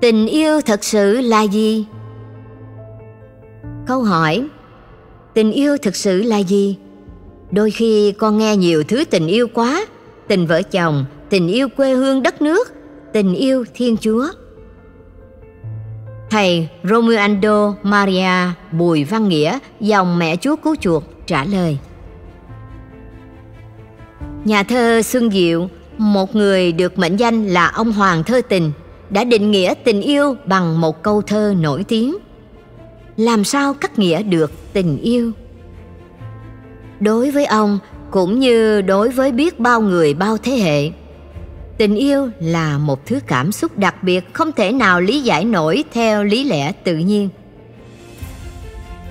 tình yêu thật sự là gì? Câu hỏi, tình yêu thực sự là gì? Đôi khi con nghe nhiều thứ tình yêu quá, tình vợ chồng, tình yêu quê hương đất nước, tình yêu thiên chúa. Thầy romualdo maria bùi văn nghĩa dòng mẹ chúa cứu chuộc trả lời. Nhà thơ xuân diệu, một người được mệnh danh là ông hoàng thơ tình đã định nghĩa tình yêu bằng một câu thơ nổi tiếng. Làm sao cắt nghĩa được tình yêu? Đối với ông, cũng như đối với biết bao người bao thế hệ, tình yêu là một thứ cảm xúc đặc biệt không thể nào lý giải nổi theo lý lẽ tự nhiên.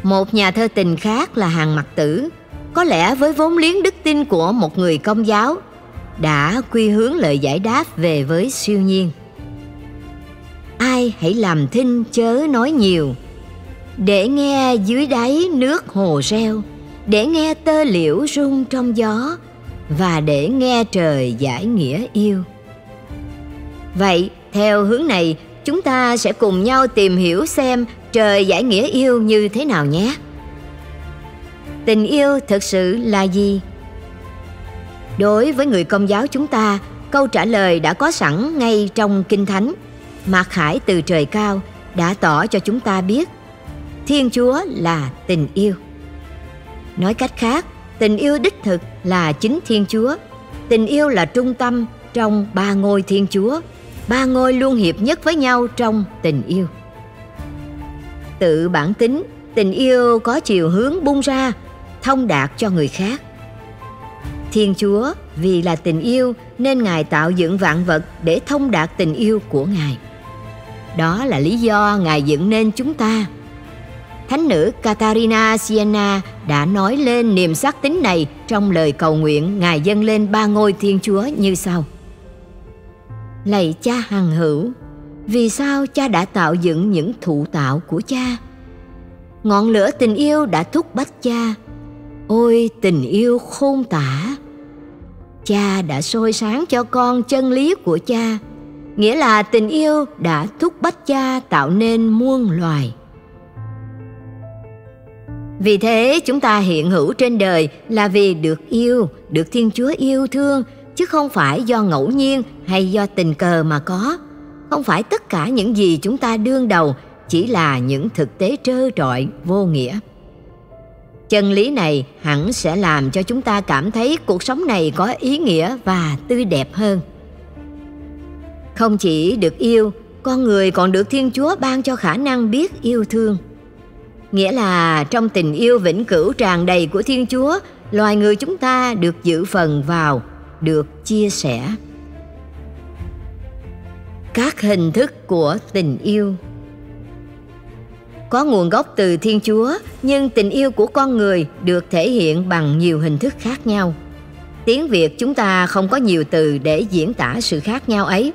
Một nhà thơ tình khác là hàng mặc tử, có lẽ với vốn liếng đức tin của một người công giáo, đã quy hướng lời giải đáp về với siêu nhiên ai hãy làm thinh chớ nói nhiều. Để nghe dưới đáy nước hồ reo, để nghe tơ liễu rung trong gió, và để nghe trời giải nghĩa yêu. Vậy, theo hướng này, chúng ta sẽ cùng nhau tìm hiểu xem trời giải nghĩa yêu như thế nào nhé. Tình yêu thực sự là gì? Đối với người công giáo chúng ta, câu trả lời đã có sẵn ngay trong kinh thánh mạc khải từ trời cao đã tỏ cho chúng ta biết, thiên chúa là tình yêu. Nói cách khác, tình yêu đích thực là chính thiên chúa. Tình yêu là trung tâm trong ba ngôi thiên chúa, ba ngôi luôn hiệp nhất với nhau trong tình yêu. Tự bản tính, tình yêu có chiều hướng bung ra, thông đạt cho người khác. Thiên chúa, vì là tình yêu nên ngài tạo dựng vạn vật để thông đạt tình yêu của ngài đó là lý do ngài dựng nên chúng ta. Thánh nữ Katarina Siena đã nói lên niềm xác tín này trong lời cầu nguyện ngài dâng lên ba ngôi thiên chúa như sau. Lạy cha hằng hữu, vì sao cha đã tạo dựng những thụ tạo của cha? Ngọn lửa tình yêu đã thúc bách cha. Ôi, tình yêu khôn tả. Cha đã soi sáng cho con chân lý của cha nghĩa là tình yêu đã thúc bách cha tạo nên muôn loài. Vì thế, chúng ta hiện hữu trên đời là vì được yêu, được thiên chúa yêu thương, chứ không phải do ngẫu nhiên hay do tình cờ mà có. Không phải tất cả những gì chúng ta đương đầu chỉ là những thực tế trơ trọi, vô nghĩa. Chân lý này hẳn sẽ làm cho chúng ta cảm thấy cuộc sống này có ý nghĩa và tươi đẹp hơn không chỉ được yêu, con người còn được thiên chúa ban cho khả năng biết yêu thương. Nghĩa là trong tình yêu vĩnh cửu tràn đầy của thiên chúa, loài người chúng ta được giữ phần vào, được chia sẻ. Các hình thức của tình yêu. Có nguồn gốc từ thiên chúa, nhưng tình yêu của con người được thể hiện bằng nhiều hình thức khác nhau. Tiếng việt chúng ta không có nhiều từ để diễn tả sự khác nhau ấy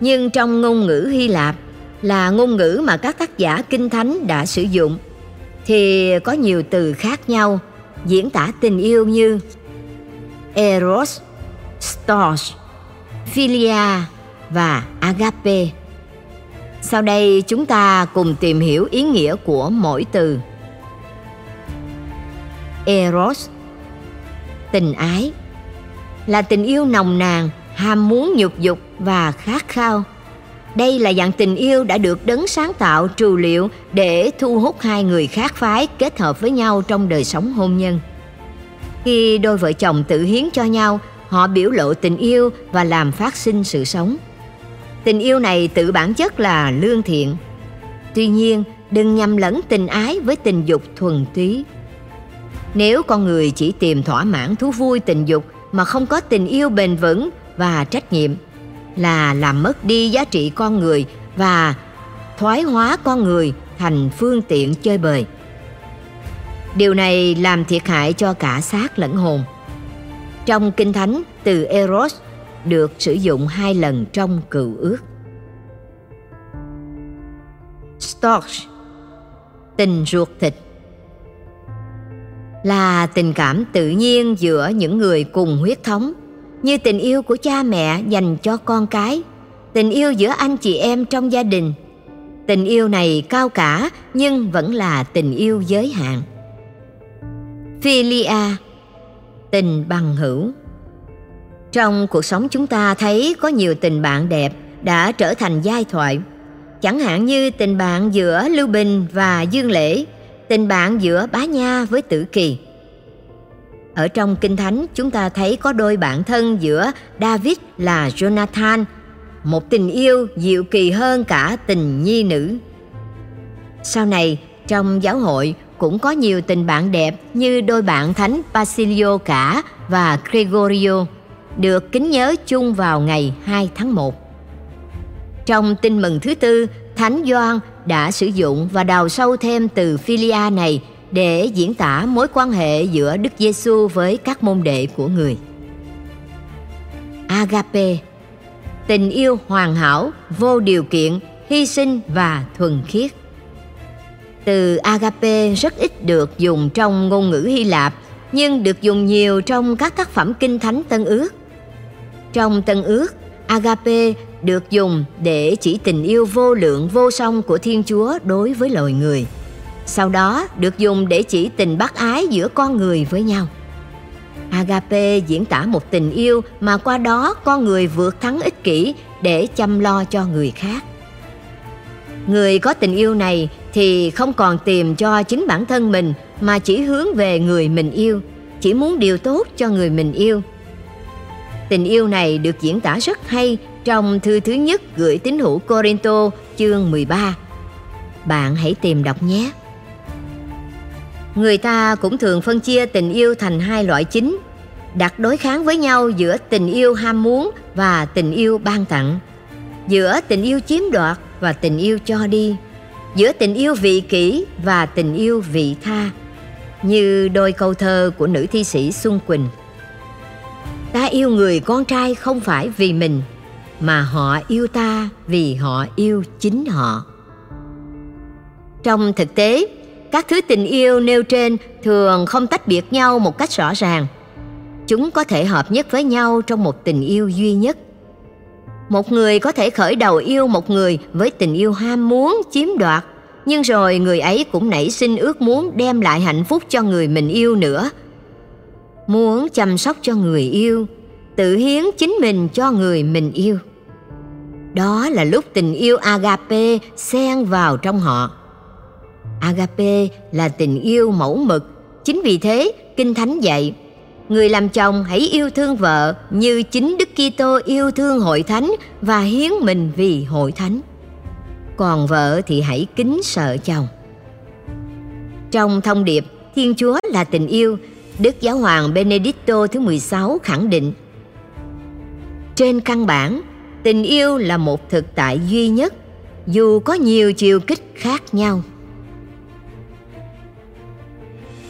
nhưng trong ngôn ngữ hy lạp là ngôn ngữ mà các tác giả kinh thánh đã sử dụng, thì có nhiều từ khác nhau, diễn tả tình yêu như eros storge philia và agape. Sau đây chúng ta cùng tìm hiểu ý nghĩa của mỗi từ. Eros, tình ái, là tình yêu nồng nàn ham muốn nhục dục và khát khao. Đây là dạng tình yêu đã được đấng sáng tạo trù liệu để thu hút hai người khác phái kết hợp với nhau trong đời sống hôn nhân. Khi đôi vợ chồng tự hiến cho nhau, họ biểu lộ tình yêu và làm phát sinh sự sống. Tình yêu này tự bản chất là lương thiện. Tuy nhiên, đừng nhầm lẫn tình ái với tình dục thuần túy. Nếu con người chỉ tìm thỏa mãn thú vui tình dục mà không có tình yêu bền vững và trách nhiệm là làm mất đi giá trị con người và thoái hóa con người thành phương tiện chơi bời. Điều này làm thiệt hại cho cả xác lẫn hồn. Trong kinh thánh, từ eros được sử dụng hai lần trong cựu ước. Storge tình ruột thịt, là tình cảm tự nhiên giữa những người cùng huyết thống như tình yêu của cha mẹ dành cho con cái, tình yêu giữa anh chị em trong gia đình. Tình yêu này cao cả, nhưng vẫn là tình yêu giới hạn. Philia, tình bằng hữu. Trong cuộc sống chúng ta thấy có nhiều tình bạn đẹp đã trở thành giai thoại. Chẳng hạn như tình bạn giữa lưu bình và dương lễ, tình bạn giữa bá nha với tử kỳ ở trong kinh thánh chúng ta thấy có đôi bạn thân giữa david là jonathan một tình yêu dịu kỳ hơn cả tình nhi nữ sau này trong giáo hội cũng có nhiều tình bạn đẹp như đôi bạn thánh Basilio cả và Gregorio được kính nhớ chung vào ngày 2 tháng 1. Trong tin mừng thứ tư, Thánh Gioan đã sử dụng và đào sâu thêm từ philia này để diễn tả mối quan hệ giữa Đức Giêsu với các môn đệ của người. Agape tình yêu hoàn hảo, vô điều kiện, hy sinh và thuần khiết. Từ agape rất ít được dùng trong ngôn ngữ Hy Lạp, nhưng được dùng nhiều trong các tác phẩm kinh thánh Tân Ước. Trong Tân Ước, agape được dùng để chỉ tình yêu vô lượng vô song của Thiên Chúa đối với loài người. Sau đó được dùng để chỉ tình bác ái giữa con người với nhau. Agape diễn tả một tình yêu mà qua đó con người vượt thắng ích kỷ để chăm lo cho người khác. Người có tình yêu này thì không còn tìm cho chính bản thân mình mà chỉ hướng về người mình yêu, chỉ muốn điều tốt cho người mình yêu. Tình yêu này được diễn tả rất hay trong thư thứ nhất gửi tín hữu Corinto chương 13. Bạn hãy tìm đọc nhé. Người ta cũng thường phân chia tình yêu thành hai loại chính, đặt đối kháng với nhau giữa tình yêu ham muốn và tình yêu ban tặng, giữa tình yêu chiếm đoạt và tình yêu cho đi, giữa tình yêu vị kỷ và tình yêu vị tha, như đôi câu thơ của nữ thi sĩ Xuân Quỳnh. Ta yêu người con trai không phải vì mình, mà họ yêu ta vì họ yêu chính họ. Trong thực tế, các thứ tình yêu nêu trên thường không tách biệt nhau một cách rõ ràng. Chúng có thể hợp nhất với nhau trong một tình yêu duy nhất. Một người có thể khởi đầu yêu một người với tình yêu ham muốn, chiếm đoạt, nhưng rồi người ấy cũng nảy sinh ước muốn đem lại hạnh phúc cho người mình yêu nữa. Muốn chăm sóc cho người yêu, tự hiến chính mình cho người mình yêu. Đó là lúc tình yêu agape xen vào trong họ. Agape là tình yêu mẫu mực. Chính vì thế, Kinh Thánh dạy, người làm chồng hãy yêu thương vợ như chính Đức Kitô yêu thương hội thánh và hiến mình vì hội thánh. Còn vợ thì hãy kính sợ chồng. Trong thông điệp Thiên Chúa là tình yêu, Đức Giáo hoàng Benedicto thứ 16 khẳng định Trên căn bản, tình yêu là một thực tại duy nhất, dù có nhiều chiều kích khác nhau.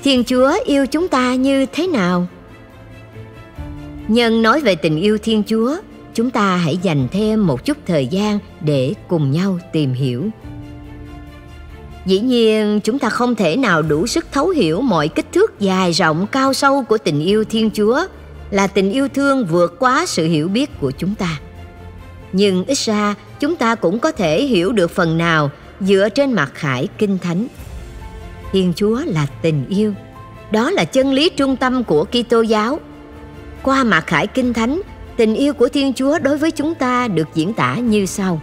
Thiên Chúa yêu chúng ta như thế nào? Nhân nói về tình yêu Thiên Chúa, chúng ta hãy dành thêm một chút thời gian để cùng nhau tìm hiểu. Dĩ nhiên, chúng ta không thể nào đủ sức thấu hiểu mọi kích thước dài rộng cao sâu của tình yêu Thiên Chúa là tình yêu thương vượt quá sự hiểu biết của chúng ta. Nhưng ít ra, chúng ta cũng có thể hiểu được phần nào dựa trên mặt khải kinh thánh. Thiên Chúa là tình yêu. Đó là chân lý trung tâm của Kitô giáo. Qua mạc khải kinh thánh, tình yêu của Thiên Chúa đối với chúng ta được diễn tả như sau.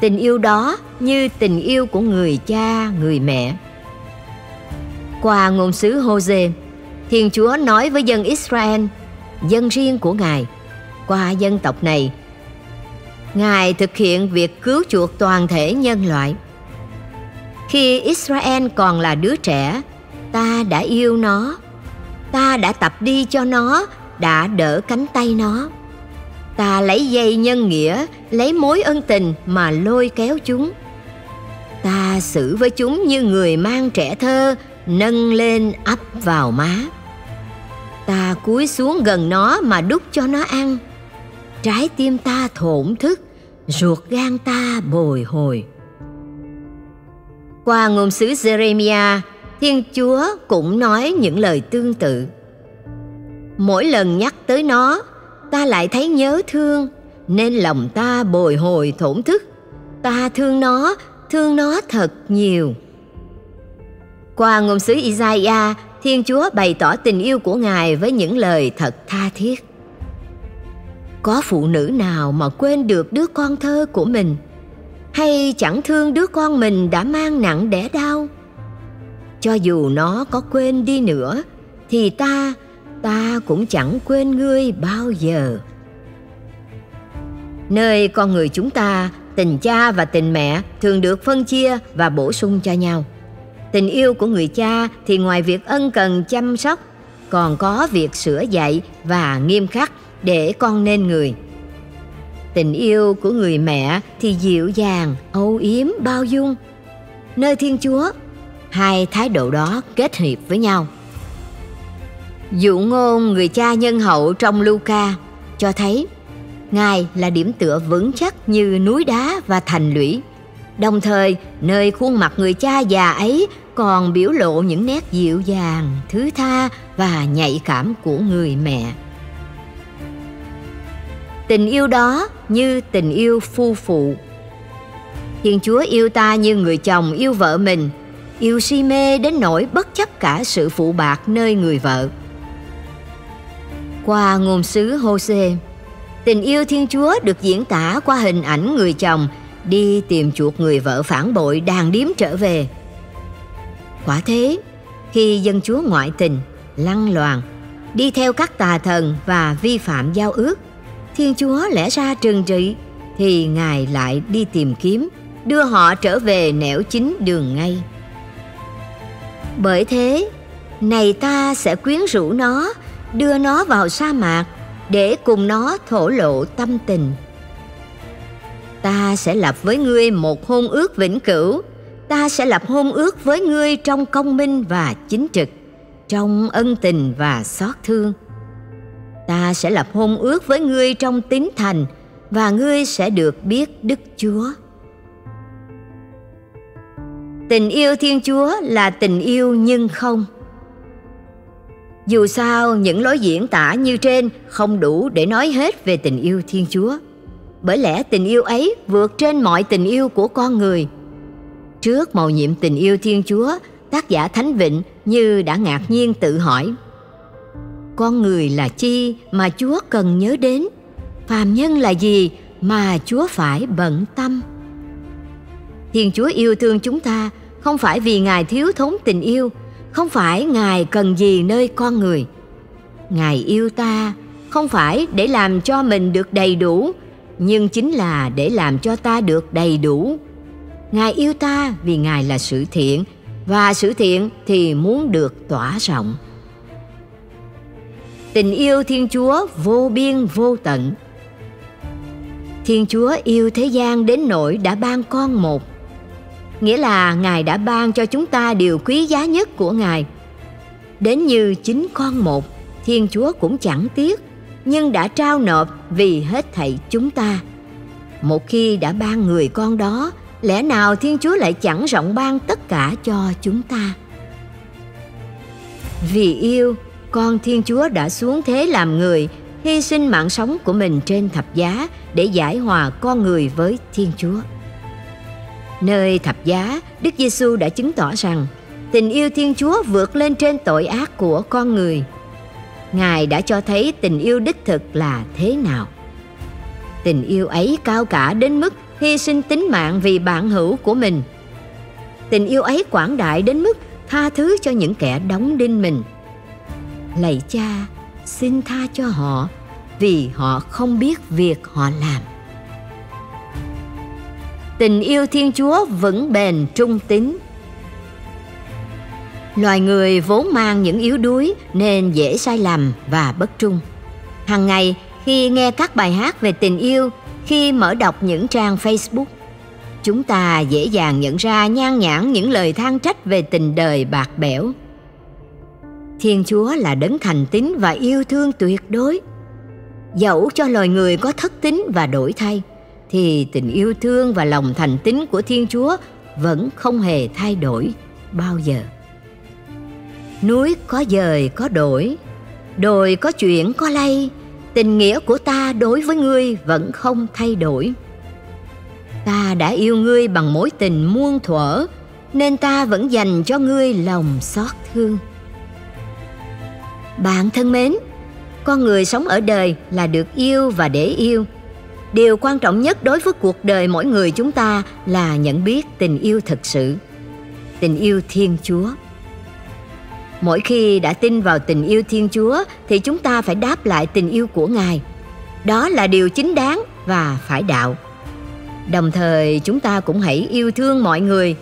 Tình yêu đó như tình yêu của người cha, người mẹ. Qua ngôn sứ Hosea, Thiên Chúa nói với dân Israel, dân riêng của Ngài, qua dân tộc này, Ngài thực hiện việc cứu chuộc toàn thể nhân loại – khi Israel còn là đứa trẻ, ta đã yêu nó, ta đã tập đi cho nó, đã đỡ cánh tay nó. Ta lấy dây nhân nghĩa, lấy mối ân tình mà lôi kéo chúng. Ta xử với chúng như người mang trẻ thơ, nâng lên ấp vào má. Ta cúi xuống gần nó mà đút cho nó ăn. Trái tim ta thổn thức, ruột gan ta bồi hồi. Qua ngôn sứ Jeremiah, Thiên Chúa cũng nói những lời tương tự. Mỗi lần nhắc tới nó, ta lại thấy nhớ thương, nên lòng ta bồi hồi thổn thức ta thương nó thương nó thật nhiều qua ngôn sứ Isaiah, Thiên Chúa bày tỏ tình yêu của Ngài với những lời thật tha thiết. Có phụ nữ nào mà quên được đứa con thơ của mình hay chẳng thương đứa con mình đã mang nặng đẻ đau? Cho dù nó có quên đi nữa thì ta, ta cũng chẳng quên ngươi bao giờ. Nơi con người chúng ta, tình cha và tình mẹ thường được phân chia và bổ sung cho nhau – Tình yêu của người cha thì ngoài việc ân cần chăm sóc, còn có việc sửa dạy và nghiêm khắc để con nên người. Tình yêu của người mẹ thì dịu dàng, âu yếm, bao dung. Nơi Thiên Chúa, hai thái độ đó kết hiệp với nhau. Dụ ngôn người cha nhân hậu trong Luca cho thấy Ngài là điểm tựa vững chắc như núi đá và thành lũy Đồng thời, nơi khuôn mặt người cha già ấy còn biểu lộ những nét dịu dàng, thứ tha và nhạy cảm của người mẹ. Tình yêu đó như tình yêu phu phụ. Thiên Chúa yêu ta như người chồng yêu vợ mình, yêu si mê đến nỗi bất chấp cả sự phụ bạc nơi người vợ. Qua ngôn sứ Hosea tình yêu Thiên Chúa được diễn tả qua hình ảnh người chồng đi tìm chuộc người vợ phản bội đàn điếm trở về. Quả thế, khi dân chúa ngoại tình, lăng loàn, đi theo các tà thần và vi phạm giao ước, Thiên Chúa lẽ ra trừng trị, thì Ngài lại đi tìm kiếm, đưa họ trở về nẻo chính đường ngay. Bởi thế, này ta sẽ quyến rũ nó, đưa nó vào sa mạc để cùng nó thổ lộ tâm tình ta sẽ lập với ngươi một hôn ước vĩnh cửu ta sẽ lập hôn ước với ngươi trong công minh và chính trực trong ân tình và xót thương ta sẽ lập hôn ước với ngươi trong tín thành, và ngươi sẽ được biết đức chúa. Tình yêu thiên chúa là tình yêu nhưng không. Dù sao, những lối diễn tả như trên không đủ để nói hết về tình yêu thiên chúa. Bởi lẽ tình yêu ấy vượt trên mọi tình yêu của con người. Trước màu nhiệm tình yêu thiên chúa, tác giả thánh vịnh như đã ngạc nhiên tự hỏi con người là chi mà chúa cần nhớ đến? Phàm nhân là gì mà chúa phải bận tâm? Thiên chúa yêu thương chúng ta không phải vì ngài thiếu thốn tình yêu, không phải ngài cần gì nơi con người. Ngài yêu ta không phải để làm cho mình được đầy đủ, nhưng chính là để làm cho ta được đầy đủ. Ngài yêu ta vì ngài là sự thiện, và sự thiện thì muốn được tỏa rộng tình yêu thiên chúa vô biên vô tận thiên chúa yêu thế gian đến nỗi đã ban con một nghĩa là ngài đã ban cho chúng ta điều quý giá nhất của ngài đến như chính con một thiên chúa cũng chẳng tiếc nhưng đã trao nộp vì hết thảy chúng ta. Một khi đã ban người con đó, lẽ nào Thiên Chúa lại chẳng rộng ban tất cả cho chúng ta? Vì yêu, con Thiên Chúa đã xuống thế làm người, hy sinh mạng sống của mình trên thập giá để giải hòa con người với Thiên Chúa. Nơi thập giá, Đức Giêsu đã chứng tỏ rằng tình yêu Thiên Chúa vượt lên trên tội ác của con người – Ngài đã cho thấy tình yêu đích thực là thế nào. Tình yêu ấy cao cả đến mức hy sinh tính mạng vì bạn hữu của mình. Tình yêu ấy quảng đại đến mức tha thứ cho những kẻ đóng đinh mình. Lạy cha, xin tha cho họ vì họ không biết việc họ làm. Tình yêu Thiên Chúa vững bền trung tín Loài người vốn mang những yếu đuối nên dễ sai lầm và bất trung. Hàng ngày khi nghe các bài hát về tình yêu, khi mở đọc những trang Facebook, chúng ta dễ dàng nhận ra nhan nhản những lời than trách về tình đời bạc bẽo. Thiên Chúa là đấng thành tín và yêu thương tuyệt đối. Dẫu cho loài người có thất tín và đổi thay, thì tình yêu thương và lòng thành tín của Thiên Chúa vẫn không hề thay đổi bao giờ. Núi có dời có đổi đồi có chuyển có lay tình nghĩa của ta đối với ngươi vẫn không thay đổi. Ta đã yêu ngươi bằng mối tình muôn thuở nên ta vẫn dành cho ngươi lòng xót thương bạn thân mến, con người sống ở đời là được yêu và để yêu. Điều quan trọng nhất đối với cuộc đời mỗi người chúng ta là nhận biết tình yêu thật sự, tình yêu thiên chúa. Mỗi khi đã tin vào tình yêu thiên chúa thì chúng ta phải đáp lại tình yêu của ngài. Đó là điều chính đáng và phải đạo. Đồng thời, chúng ta cũng hãy yêu thương mọi người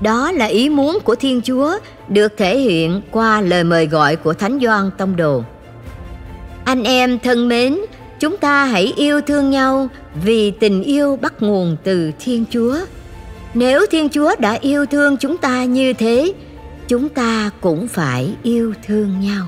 đó là ý muốn của thiên chúa, được thể hiện qua lời mời gọi của thánh doan tông đồ. Anh em thân mến, chúng ta hãy yêu thương nhau vì tình yêu bắt nguồn từ thiên chúa. Nếu thiên chúa đã yêu thương chúng ta như thế, chúng ta cũng phải yêu thương nhau.